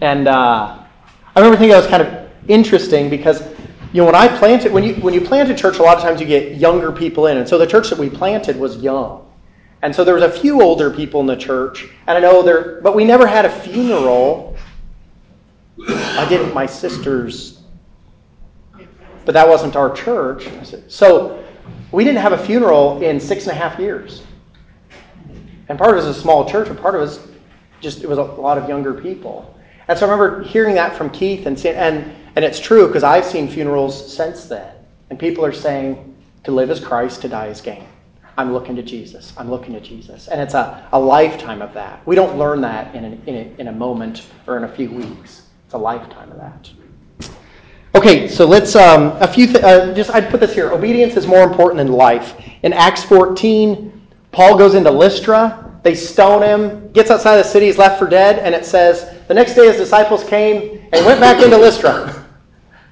And uh, I remember thinking that was kind of interesting because you know when I planted when you when you plant a church, a lot of times you get younger people in, and so the church that we planted was young, and so there was a few older people in the church, and I know there, but we never had a funeral. I did at my sister's, but that wasn't our church. So we didn't have a funeral in six and a half years. And part of it was a small church, but part of it was just it was a lot of younger people. And so I remember hearing that from Keith and and and it's true because I've seen funerals since then, and people are saying to live as Christ, to die as gain. I'm looking to Jesus. I'm looking to Jesus, and it's a, a lifetime of that. We don't learn that in, an, in, a, in a moment or in a few weeks. It's a lifetime of that. Okay, so let's um, a few th- uh, just I'd put this here. Obedience is more important than life. In Acts 14, Paul goes into Lystra. They stone him, gets outside the city, he's left for dead, and it says the next day his disciples came and went back into Lystra.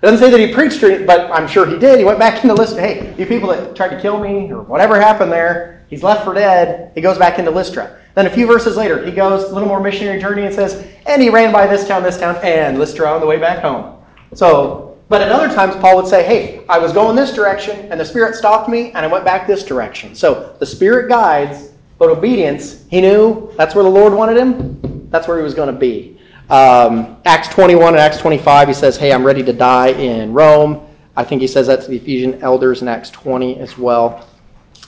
It doesn't say that he preached, but I'm sure he did. He went back into Lystra. Hey, you people that tried to kill me or whatever happened there, he's left for dead. He goes back into Lystra. Then a few verses later, he goes a little more missionary journey and says, and he ran by this town, this town, and Lystra on the way back home. So, but at other times, Paul would say, hey, I was going this direction, and the Spirit stopped me, and I went back this direction. So the Spirit guides, but obedience, he knew that's where the Lord wanted him. That's where he was going to be. Um, Acts 21 and Acts 25, he says, Hey, I'm ready to die in Rome. I think he says that to the Ephesian elders in Acts 20 as well.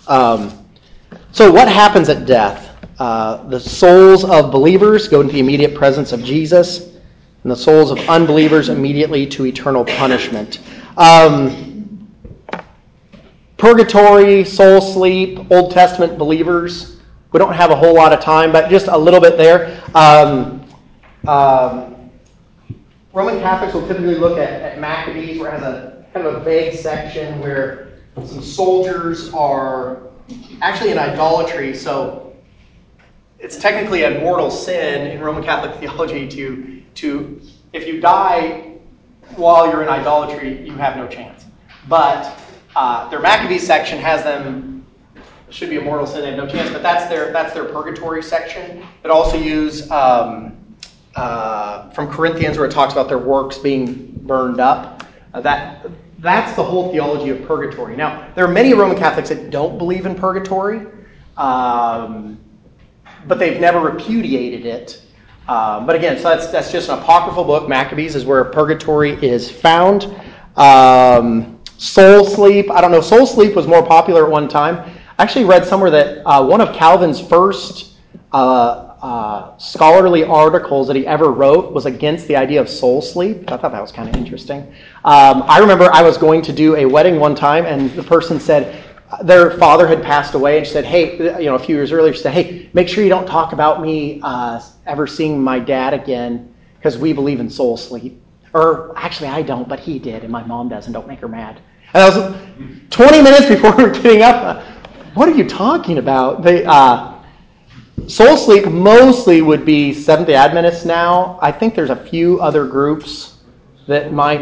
Um, so, what happens at death? Uh, the souls of believers go into the immediate presence of Jesus, and the souls of unbelievers immediately to eternal punishment. Um, purgatory, soul sleep, Old Testament believers. We don't have a whole lot of time, but just a little bit there. Um, um, Roman Catholics will typically look at, at Maccabees, where it has a kind of a vague section where some soldiers are actually in idolatry. So it's technically a mortal sin in Roman Catholic *laughs* theology to to if you die while you're in idolatry, you have no chance. But uh, their Maccabees section has them should be a mortal sin; they have no chance. But that's their that's their purgatory section. But also use um, uh, from Corinthians where it talks about their works being burned up. Uh, that that's the whole theology of purgatory. Now there are many Roman Catholics that don't believe in purgatory, um, but they've never repudiated it. Um, but again, so that's that's just an apocryphal book. Maccabees is where purgatory is found. Um, soul sleep. I don't know. Soul sleep was more popular at one time. I actually read somewhere that uh, one of Calvin's first uh, uh, scholarly articles that he ever wrote was against the idea of soul sleep. I thought that was kind of interesting. Um, I remember I was going to do a wedding one time, and the person said their father had passed away, and she said, "Hey, you know, a few years earlier, she said, hey, make sure you don't talk about me uh, ever seeing my dad again, because we believe in soul sleep." Or actually, I don't, but he did, and my mom does, and don't make her mad. And I was 20 minutes before *laughs* we were getting up. Uh, what are you talking about? They. Uh, Soul sleep mostly would be Seventh day Adventists now. I think there's a few other groups that might.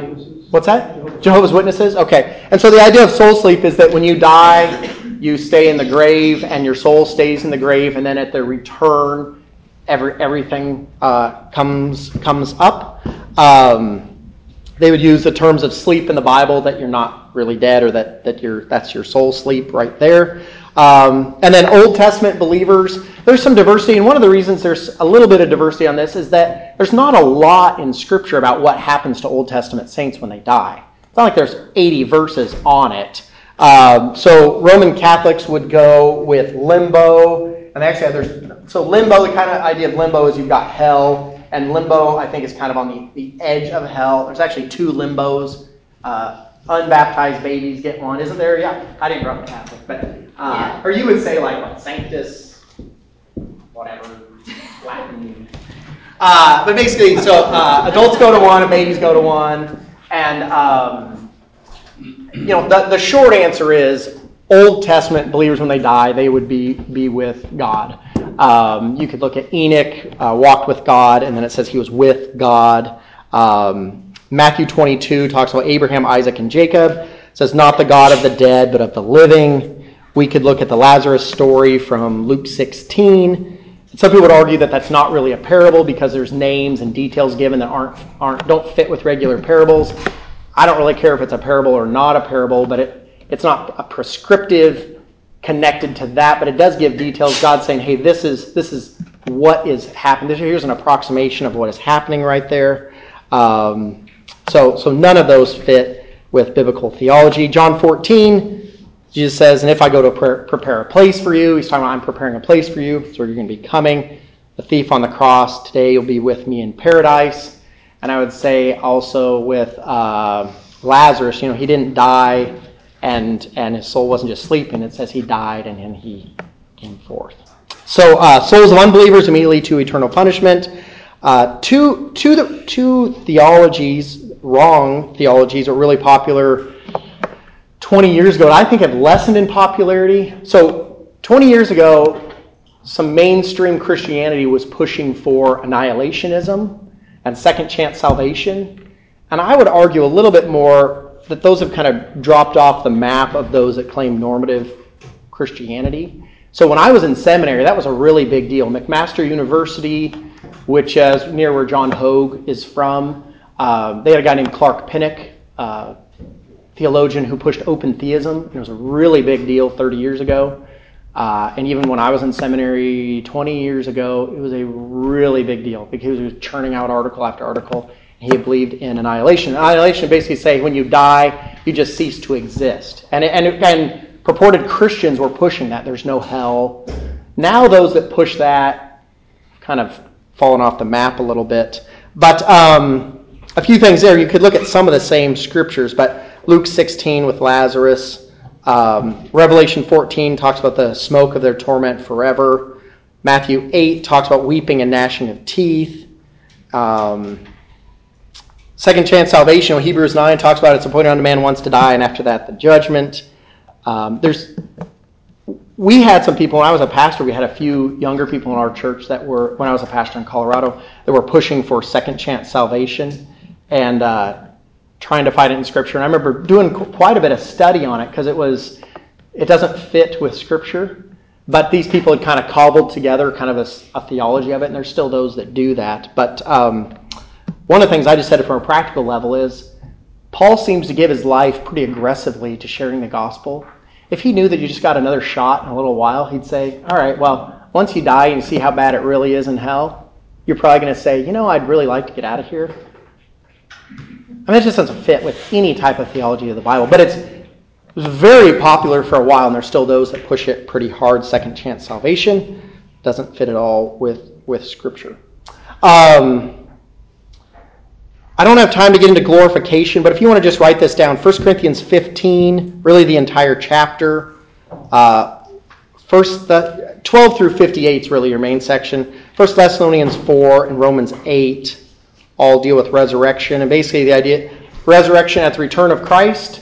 What's that? Jehovah's Witnesses? Okay. And so the idea of soul sleep is that when you die, you stay in the grave and your soul stays in the grave, and then at the return, every, everything uh, comes, comes up. Um, they would use the terms of sleep in the Bible that you're not really dead or that, that you're, that's your soul sleep right there. Um, and then Old Testament believers, there's some diversity, and one of the reasons there's a little bit of diversity on this is that there's not a lot in Scripture about what happens to Old Testament saints when they die. It's not like there's 80 verses on it. Um, so Roman Catholics would go with limbo, and actually there's so limbo. The kind of idea of limbo is you've got hell, and limbo I think is kind of on the, the edge of hell. There's actually two limbos. Uh, unbaptized babies get one, isn't there? Yeah, I didn't grow up Catholic, but uh, or you would say like what Sanctus, whatever, Latin. *laughs* Uh, but basically, so uh, adults go to one and babies go to one, and um, you know, the, the short answer is Old Testament believers, when they die, they would be, be with God. Um, you could look at Enoch, uh, walked with God, and then it says he was with God. Um, Matthew 22 talks about Abraham, Isaac, and Jacob. It says, not the God of the dead, but of the living. We could look at the Lazarus story from Luke 16. Some people would argue that that's not really a parable because there's names and details given that aren't, aren't don't fit with regular parables. I don't really care if it's a parable or not a parable, but it, it's not a prescriptive connected to that, but it does give details. God saying, "Hey, this is this is what is happening. Here's an approximation of what is happening right there." Um, so, so none of those fit with biblical theology. John 14, Jesus says, "And if I go to prepare a place for you," He's talking about, "I'm preparing a place for you, so you're going to be coming." The thief on the cross today, you'll be with me in paradise. And I would say also with uh, Lazarus, you know, he didn't die and, and his soul wasn't just sleeping. It says he died and then he came forth. So, uh, souls of unbelievers immediately to eternal punishment. Uh, two, two, two theologies, wrong theologies, are really popular 20 years ago, I think have lessened in popularity. So, 20 years ago, some mainstream Christianity was pushing for annihilationism and second chance salvation. And I would argue a little bit more that those have kind of dropped off the map of those that claim normative Christianity. So when I was in seminary, that was a really big deal. McMaster University, which is near where John Hogue is from, uh, they had a guy named Clark Pinnock, uh, theologian who pushed open theism. It was a really big deal 30 years ago. Uh, and even when I was in seminary 20 years ago, it was a really big deal because he was churning out article after article. He believed in annihilation. Annihilation basically say when you die, you just cease to exist. And, and, and purported Christians were pushing that. There's no hell. Now those that push that kind of fallen off the map a little bit. But um, a few things there. You could look at some of the same scriptures, but Luke 16 with Lazarus. Um, Revelation 14 talks about the smoke of their torment forever. Matthew 8 talks about weeping and gnashing of teeth. Um, second chance salvation, Hebrews 9 talks about it's appointed unto man once to die, and after that, the judgment. Um, there's, we had some people, when I was a pastor, we had a few younger people in our church that were, when I was a pastor in Colorado, that were pushing for second chance salvation. And uh, trying to find it in Scripture. And I remember doing quite a bit of study on it because it was it doesn't fit with Scripture. But these people had kind of cobbled together kind of a, a theology of it, and there's still those that do that. But um, one of the things I just said from a practical level is Paul seems to give his life pretty aggressively to sharing the gospel. If he knew that you just got another shot in a little while, he'd say, All right, well, once you die and you see how bad it really is in hell, you're probably going to say, You know, I'd really like to get out of here. I mean, it just doesn't fit with any type of theology of the Bible, but it's it was very popular for a while, and there's still those that push it pretty hard. Second chance salvation doesn't fit at all with with Scripture. Um, I don't have time to get into glorification, but if you want to just write this down, 1 Corinthians 15, really the entire chapter. Uh, first, the, 12 through 58 is really your main section. 1 Thessalonians 4 and Romans 8 all deal with resurrection. And basically, the idea resurrection at the return of Christ.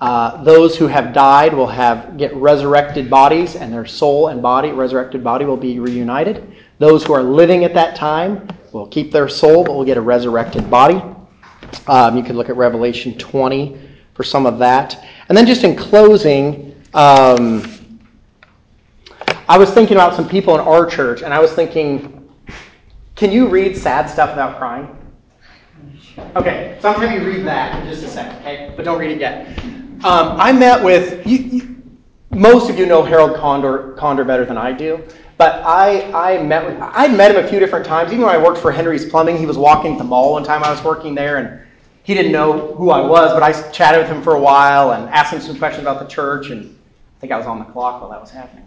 Uh, those who have died will have get resurrected bodies, and their soul and body, resurrected body, will be reunited. Those who are living at that time will keep their soul, but will get a resurrected body. Um, you can look at Revelation 20 for some of that. And then, just in closing, um, I was thinking about some people in our church, and I was thinking, can you read sad stuff without crying? Okay, so I'm going to have you read that in just a second, okay? But don't read it yet. Um, I met with, you, you, most of you know Harold Condor, Condor better than I do, but I, I met with, I met him a few different times. Even when I worked for Henry's Plumbing, he was walking the mall one time I was working there, and he didn't know who I was, but I chatted with him for a while and asked him some questions about the church, and I think I was on the clock while that was happening.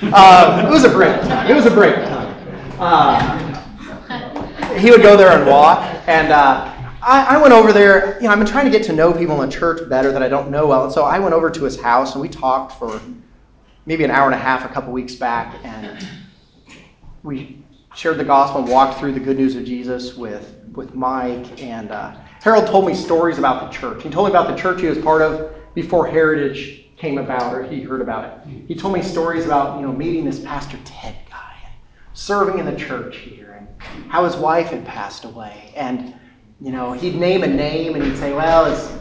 Uh, it was a break time. It was a break time. Uh, he would go there and walk, and uh, I, I, went over there. You know, I've been trying to get to know people in the church better that I don't know well, and so I went over to his house and we talked for maybe an hour and a half a couple weeks back, and we shared the gospel and walked through the good news of Jesus with with Mike, and uh, Harold told me stories about the church. He told me about the church he was part of before Heritage came about or he heard about it. He told me stories about, you know, meeting this Pastor Ted guy serving in the church here how his wife had passed away. And, you know, he'd name a name and he'd say, well, it's,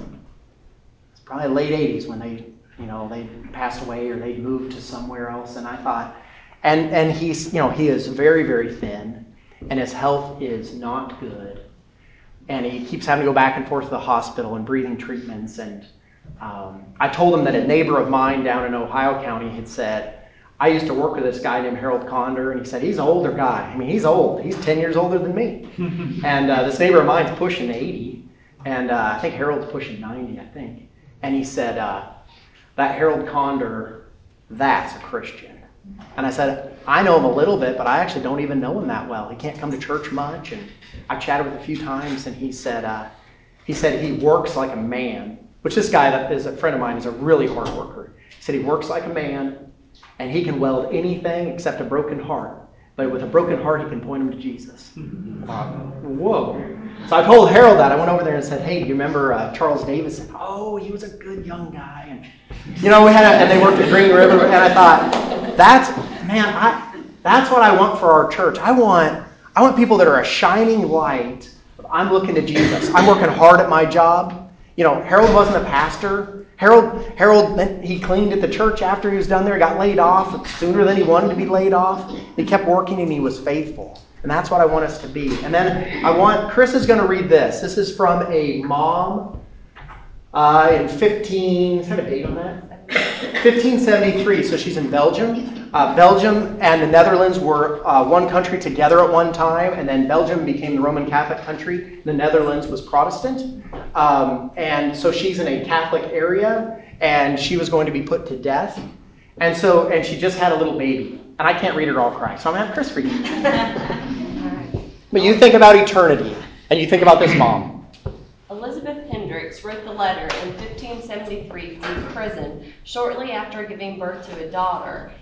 it's probably late 80s when they, you know, they passed away or they moved to somewhere else. And I thought, and, and he's, you know, he is very, very thin and his health is not good. And he keeps having to go back and forth to the hospital and breathing treatments and, um, I told him that a neighbor of mine down in Ohio County had said, I used to work with this guy named Harold Conder, and he said, he's an older guy. I mean, he's old. He's 10 years older than me. *laughs* and uh, this neighbor of mine's pushing 80, and uh, I think Harold's pushing 90, I think. And he said, uh, that Harold Conder, that's a Christian. And I said, I know him a little bit, but I actually don't even know him that well. He can't come to church much, and I chatted with him a few times, and he said, uh, he said he works like a man which this guy that is a friend of mine is a really hard worker. He said he works like a man and he can weld anything except a broken heart. But with a broken heart, he can point him to Jesus. whoa. So I told Harold that. I went over there and said, hey, do you remember uh, Charles Davison? Oh, he was a good young guy. And, you know, we had a, and they worked at Green River. And I thought, that's, man, I, that's what I want for our church. I want, I want people that are a shining light. I'm looking to Jesus. I'm working hard at my job. You know, Harold wasn't a pastor. Harold, Harold, he cleaned at the church after he was done there. He got laid off sooner than he wanted to be laid off. He kept working and he was faithful. And that's what I want us to be. And then I want, Chris is going to read this. This is from a mom uh, in 15, does have a date on that? 1573, so she's in Belgium. Uh, Belgium and the Netherlands were uh, one country together at one time, and then Belgium became the Roman Catholic country. The Netherlands was Protestant. Um, and so she's in a Catholic area, and she was going to be put to death. And so, and she just had a little baby. And I can't read it all cry, so I'm going to have Chris read it. *laughs* but you think about eternity, and you think about this mom. Elizabeth Hendricks wrote the letter in 1573 from prison shortly after giving birth to a daughter.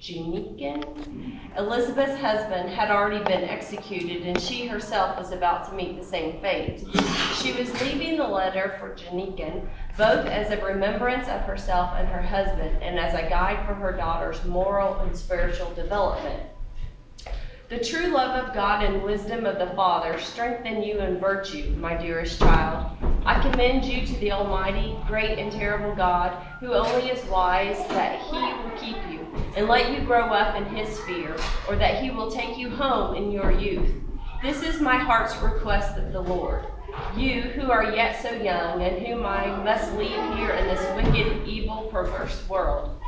Janneken? Elizabeth's husband had already been executed, and she herself was about to meet the same fate. She was leaving the letter for Janneken, both as a remembrance of herself and her husband, and as a guide for her daughter's moral and spiritual development. The true love of God and wisdom of the Father strengthen you in virtue, my dearest child. I commend you to the Almighty, great and terrible God, who only is wise that He will keep you and let you grow up in His fear, or that He will take you home in your youth. This is my heart's request of the Lord. You who are yet so young, and whom I must leave here in this wicked, evil, perverse world.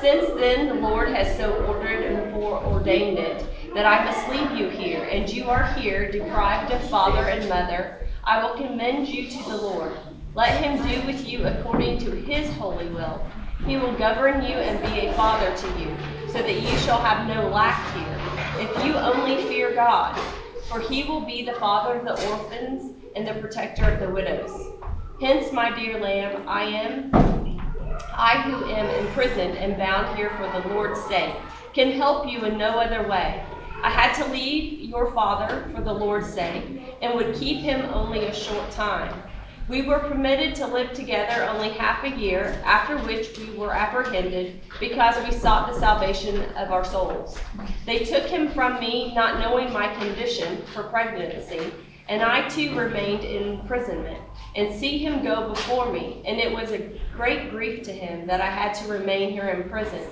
Since then the Lord has so ordered and foreordained it that I must leave you here, and you are here, deprived of father and mother, I will commend you to the Lord. Let him do with you according to his holy will. He will govern you and be a father to you, so that you shall have no lack here, if you only fear God. For he will be the father of the orphans and the protector of the widows. Hence, my dear lamb, I am, I who am imprisoned and bound here for the Lord's sake, can help you in no other way. I had to leave your father for the Lord's sake, and would keep him only a short time. We were permitted to live together only half a year, after which we were apprehended, because we sought the salvation of our souls. They took him from me, not knowing my condition for pregnancy, and I too remained in imprisonment, and see him go before me. And it was a great grief to him that I had to remain here in prison.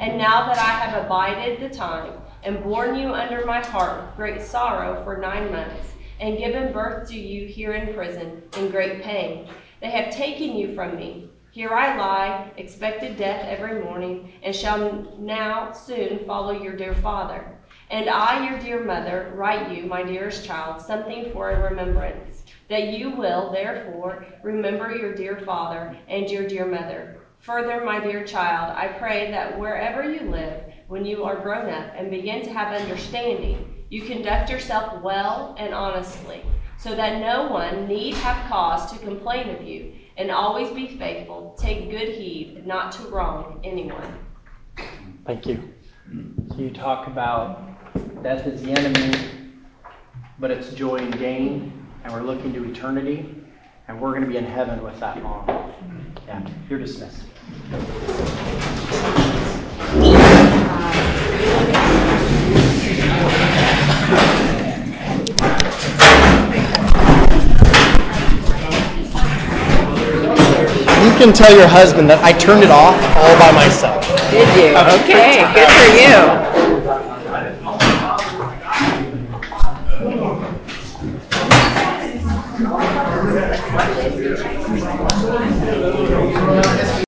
And now that I have abided the time, and borne you under my heart with great sorrow for nine months, and given birth to you here in prison in great pain. They have taken you from me. Here I lie, expected death every morning, and shall now soon follow your dear father. And I, your dear mother, write you, my dearest child, something for a remembrance, that you will, therefore, remember your dear father and your dear mother. Further, my dear child, I pray that wherever you live, when you are grown up and begin to have understanding, you conduct yourself well and honestly, so that no one need have cause to complain of you, and always be faithful. Take good heed not to wrong anyone. Thank you. So you talk about death is the enemy, but it's joy and gain. and we're looking to eternity, and we're going to be in heaven with that mom. Yeah, you're dismissed. Can tell your husband that I turned it off all by myself. Did you? Okay, good for you.